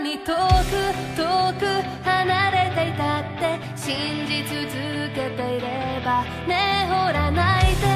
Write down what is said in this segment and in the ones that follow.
に遠く遠く離れていたって信じ続けていればねほら泣いて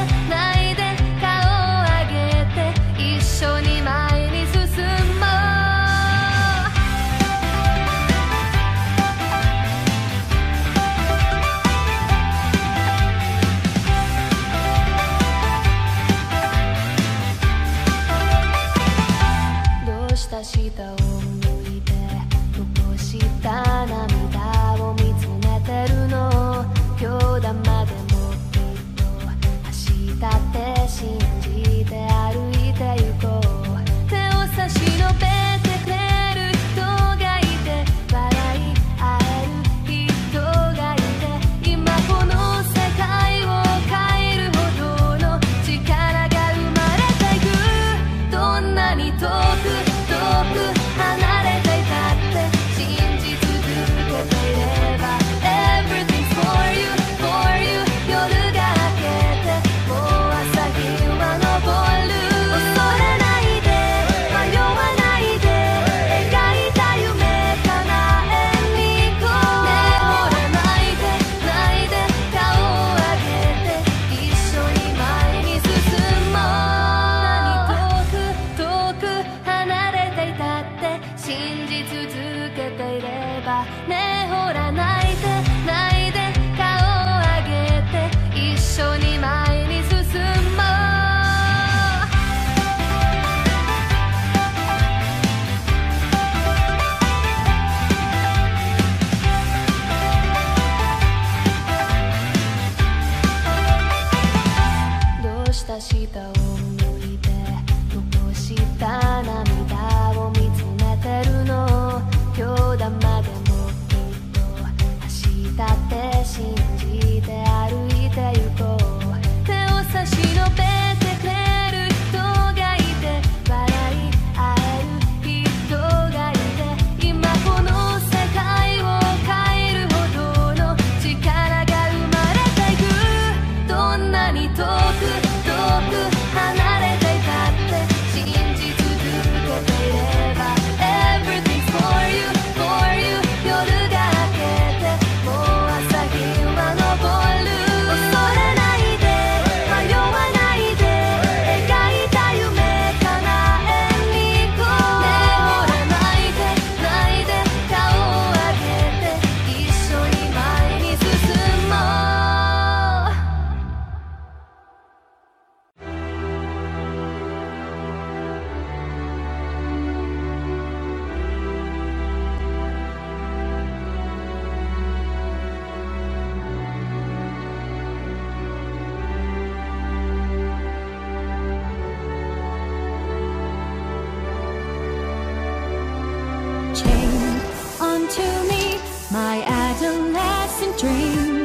Dream.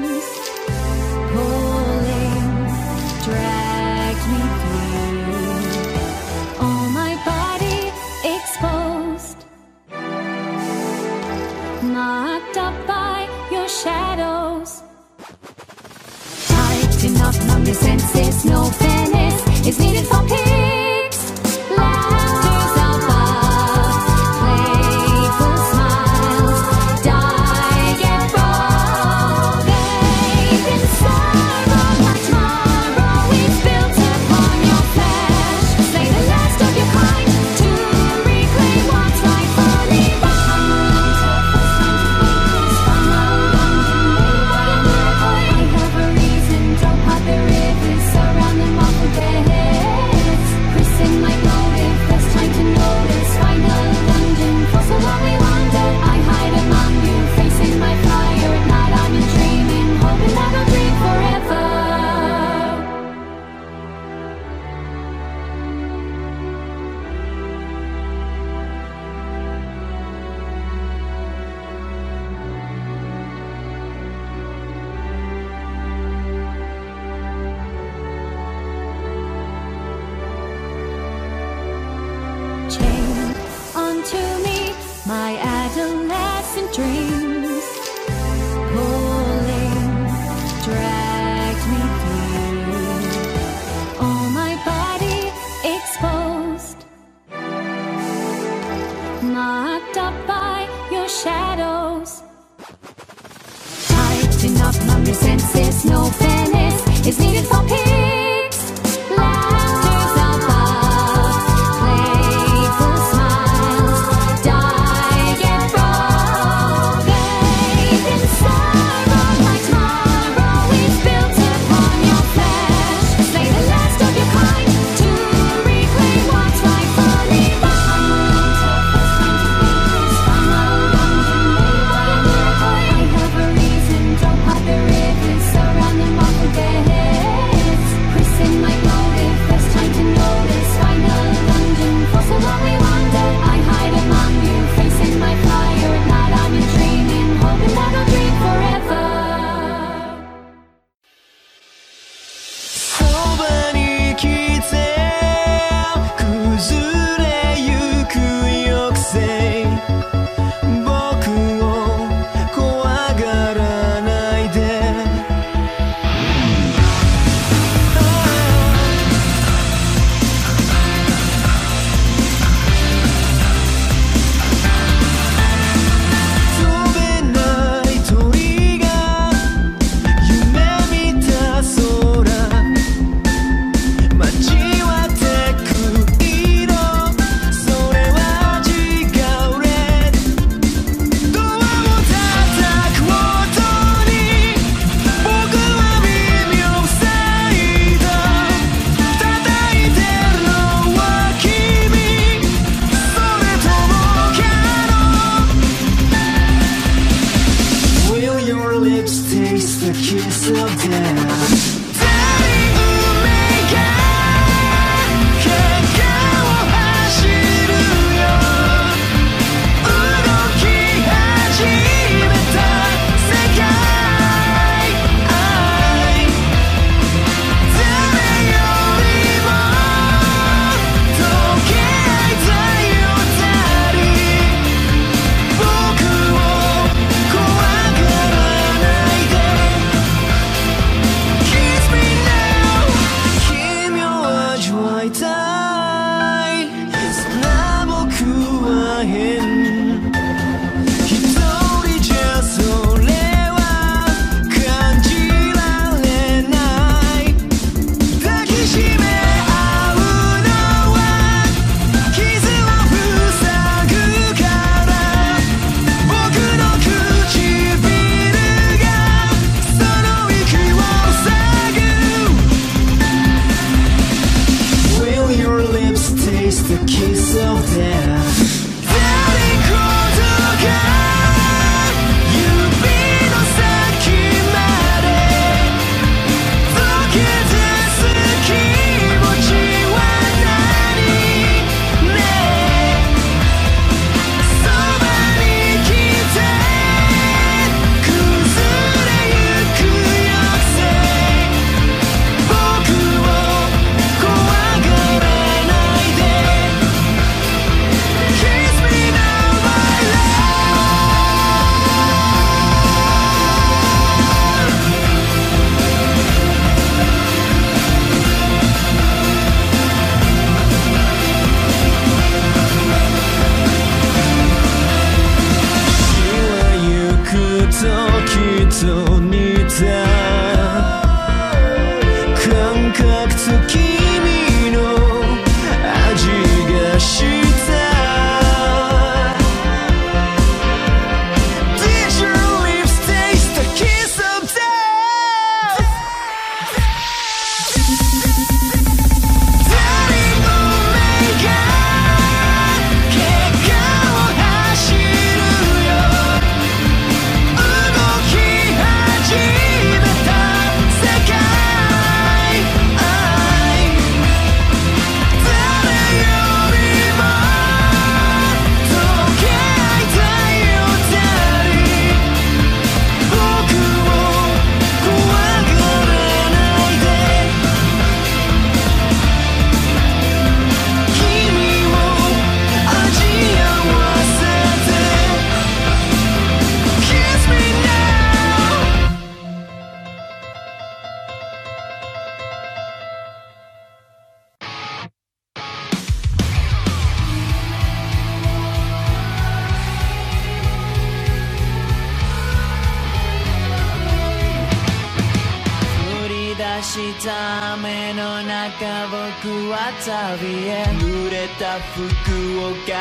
した雨の中僕は旅へ。濡れた服を乾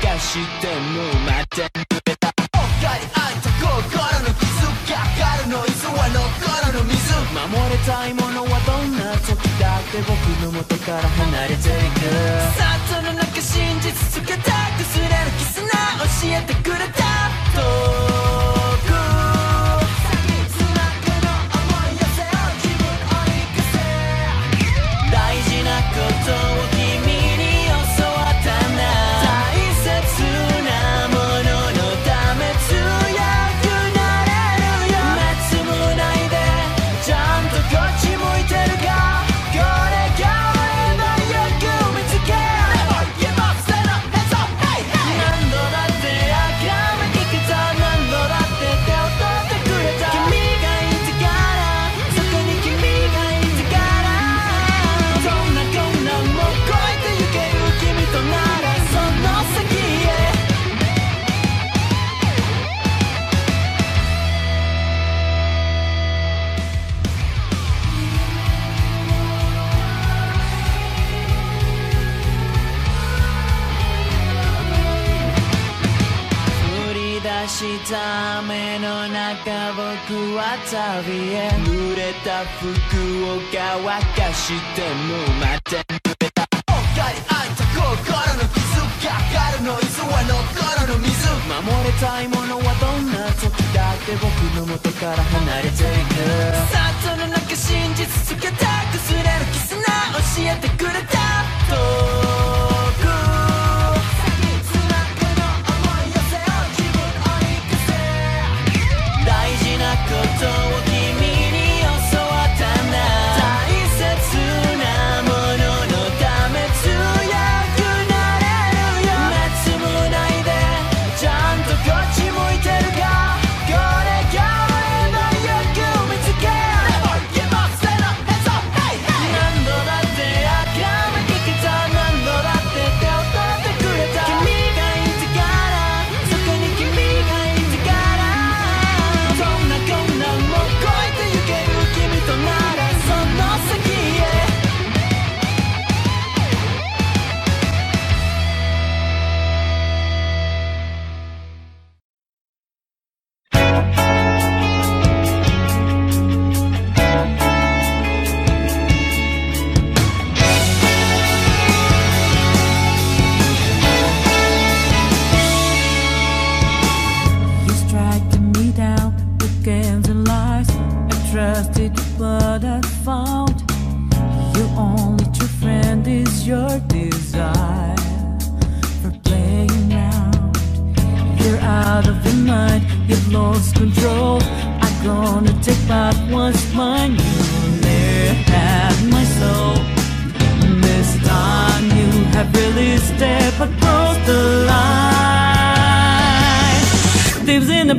かしてもまた。濡れたぽっかり開いた心の傷かかるノイズは残るの水。守れたいものはどんな時だって僕の元から離れていく。さあその中真実つけた崩れる絆教えてくれた遠旅へ濡れた服を乾かしてもまた濡れたぽっかり開いた心の傷かかるノイズは残るの水守れたいものはどんな時だって僕の元から離れていくさあその中真実つけた崩れる絆教えてくれた遠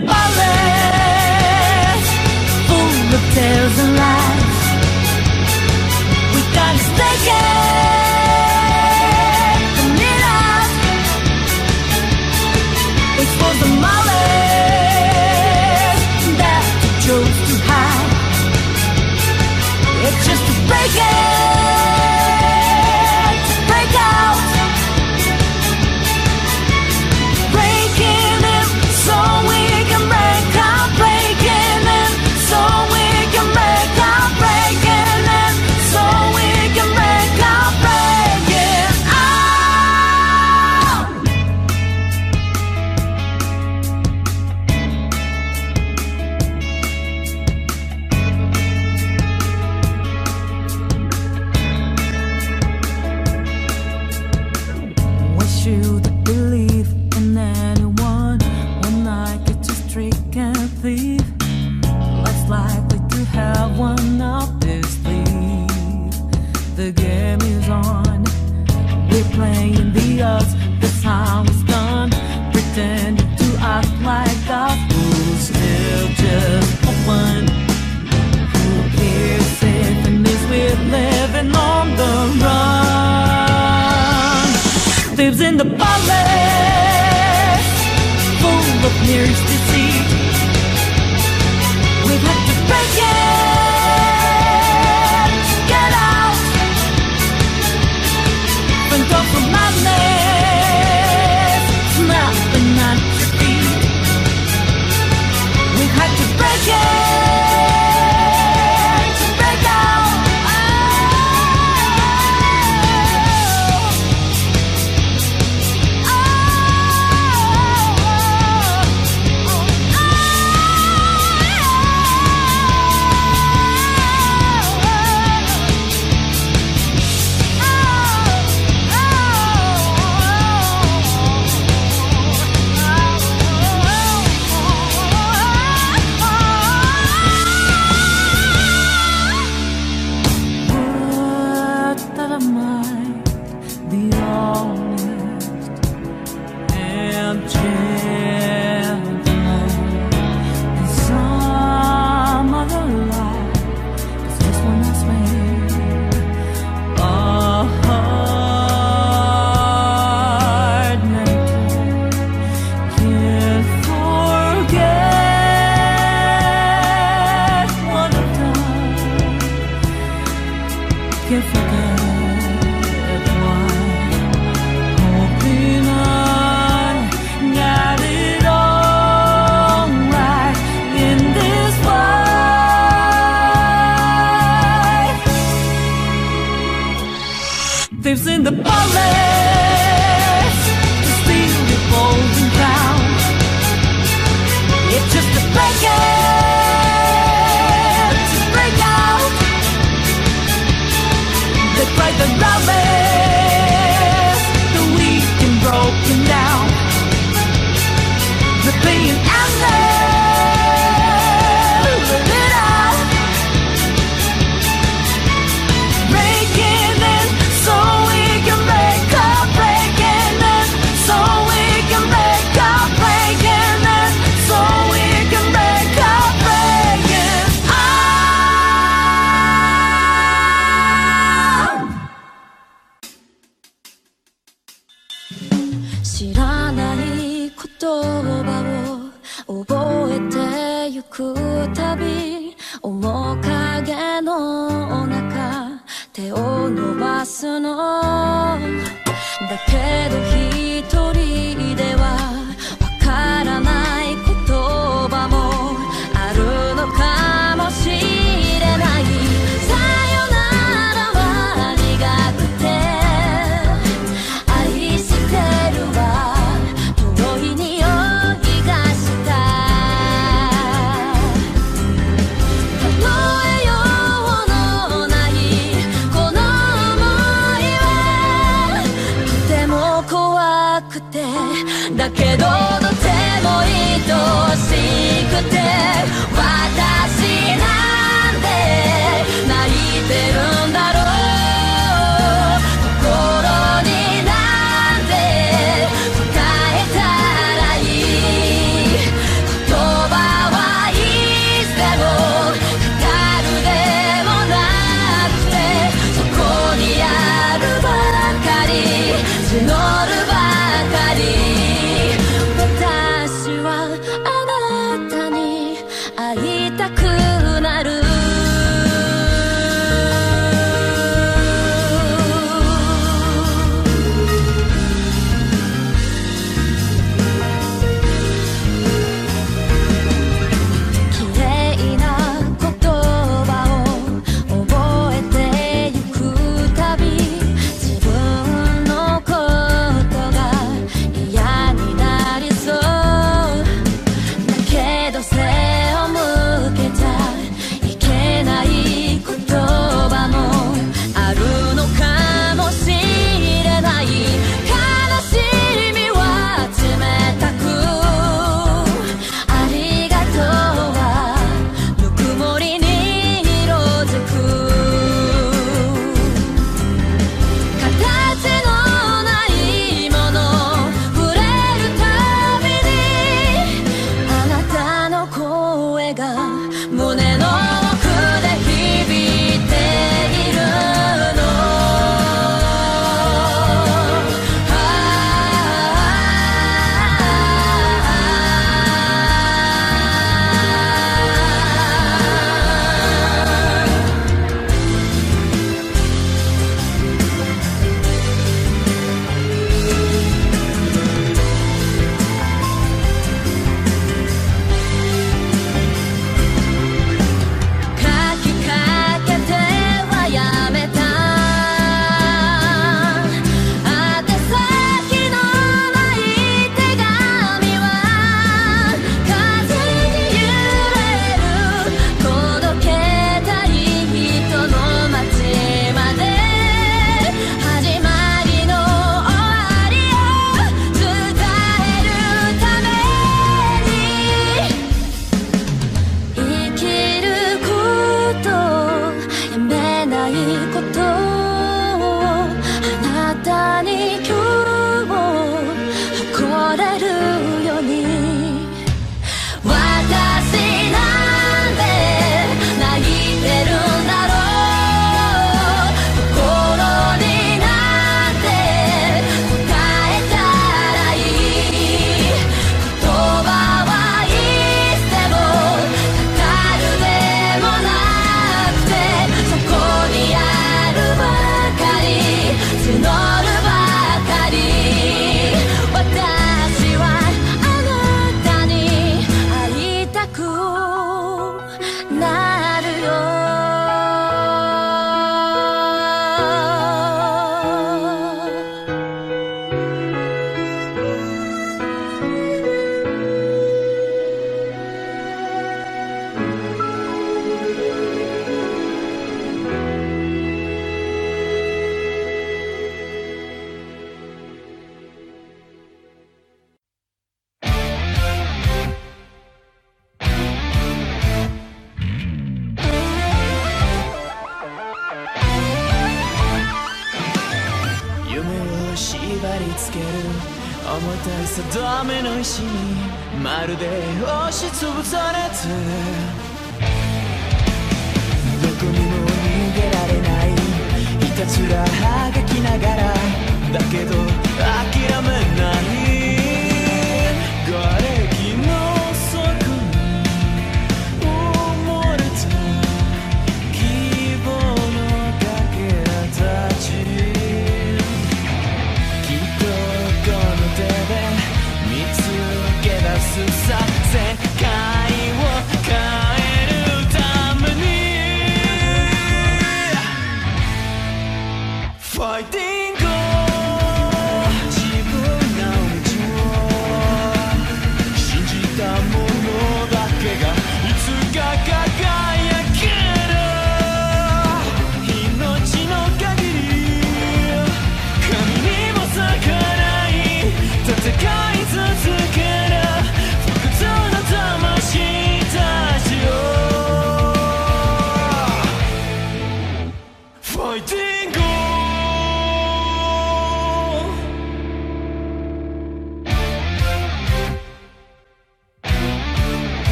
the ballet full of tales and lies. The game is on. We're playing the odds. This how it's done. Pretending to act like us. Who's still just one? Who is safe in this we're living on the run? lives in the palace full of nearest love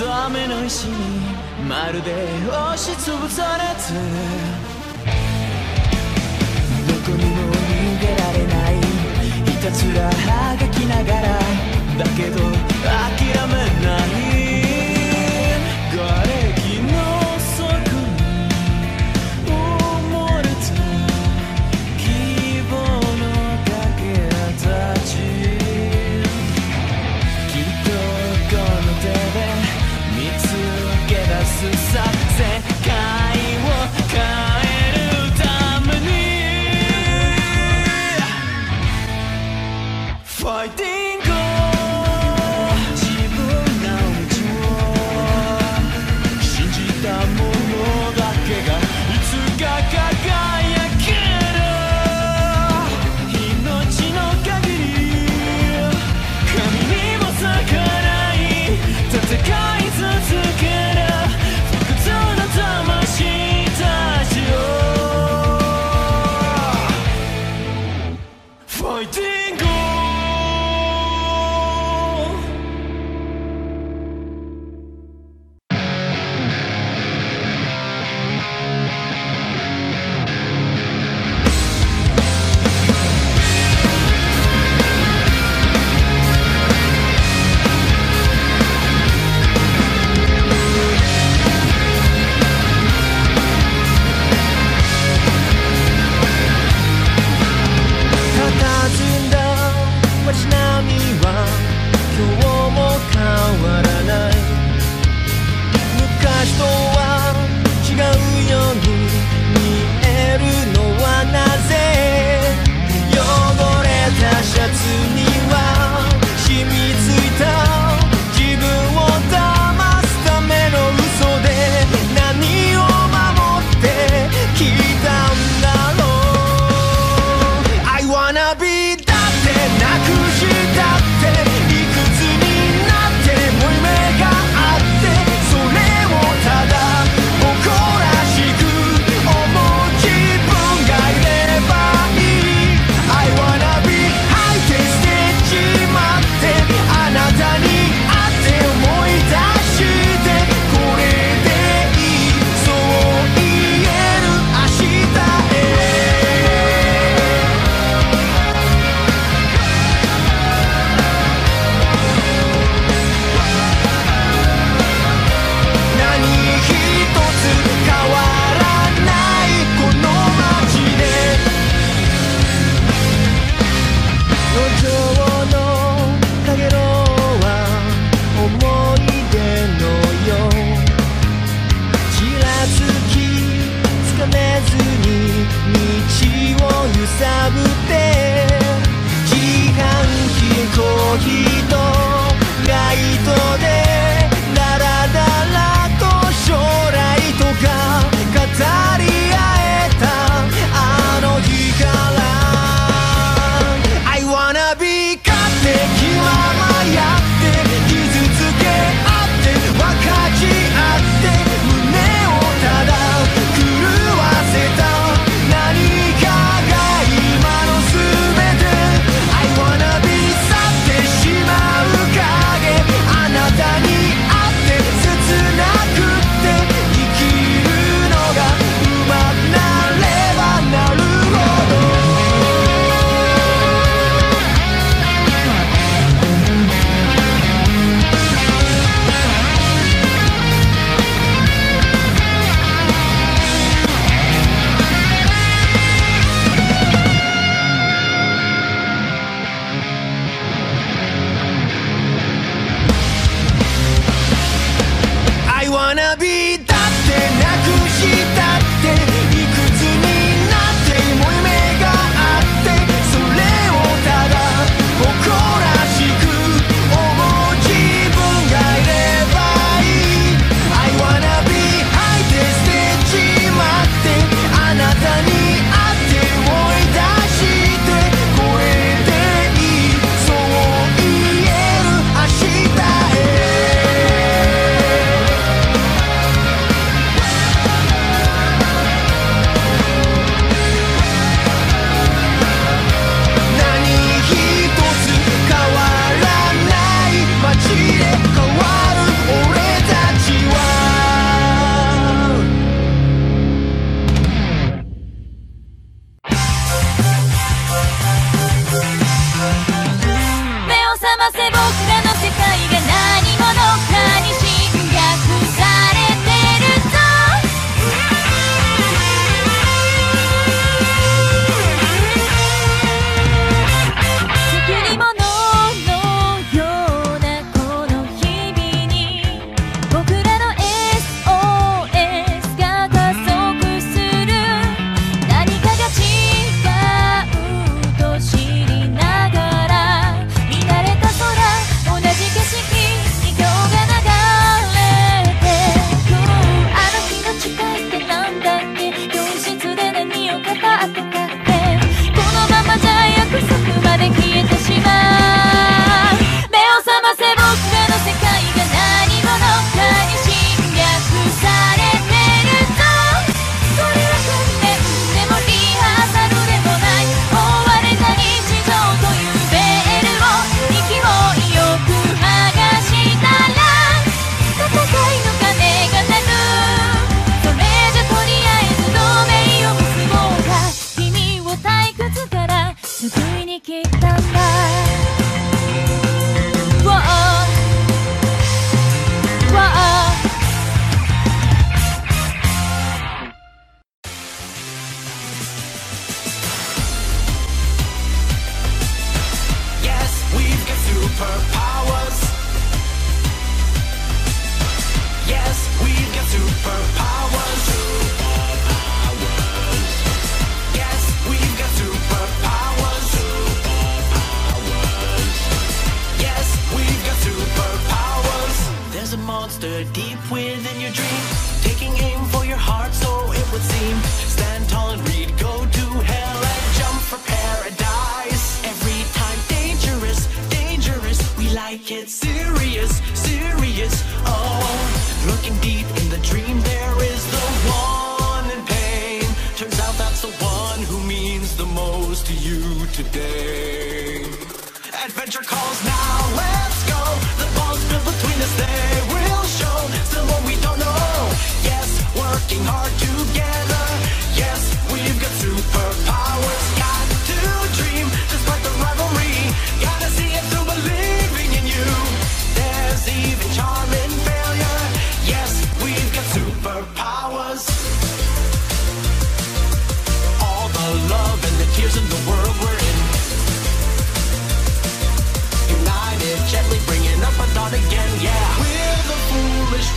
ダの石にまるで押しつぶされてどこにも逃げられない。ひたすらはがきながら。だけど諦めない。my dear.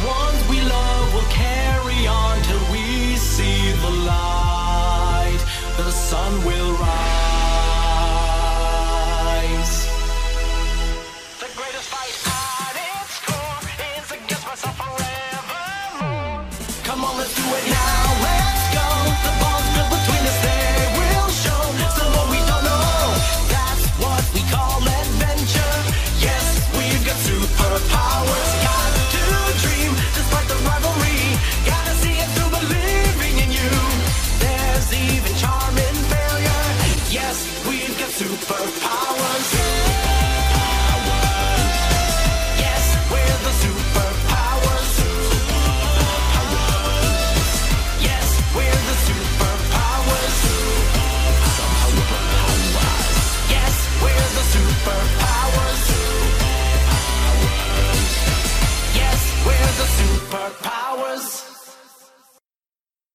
Ones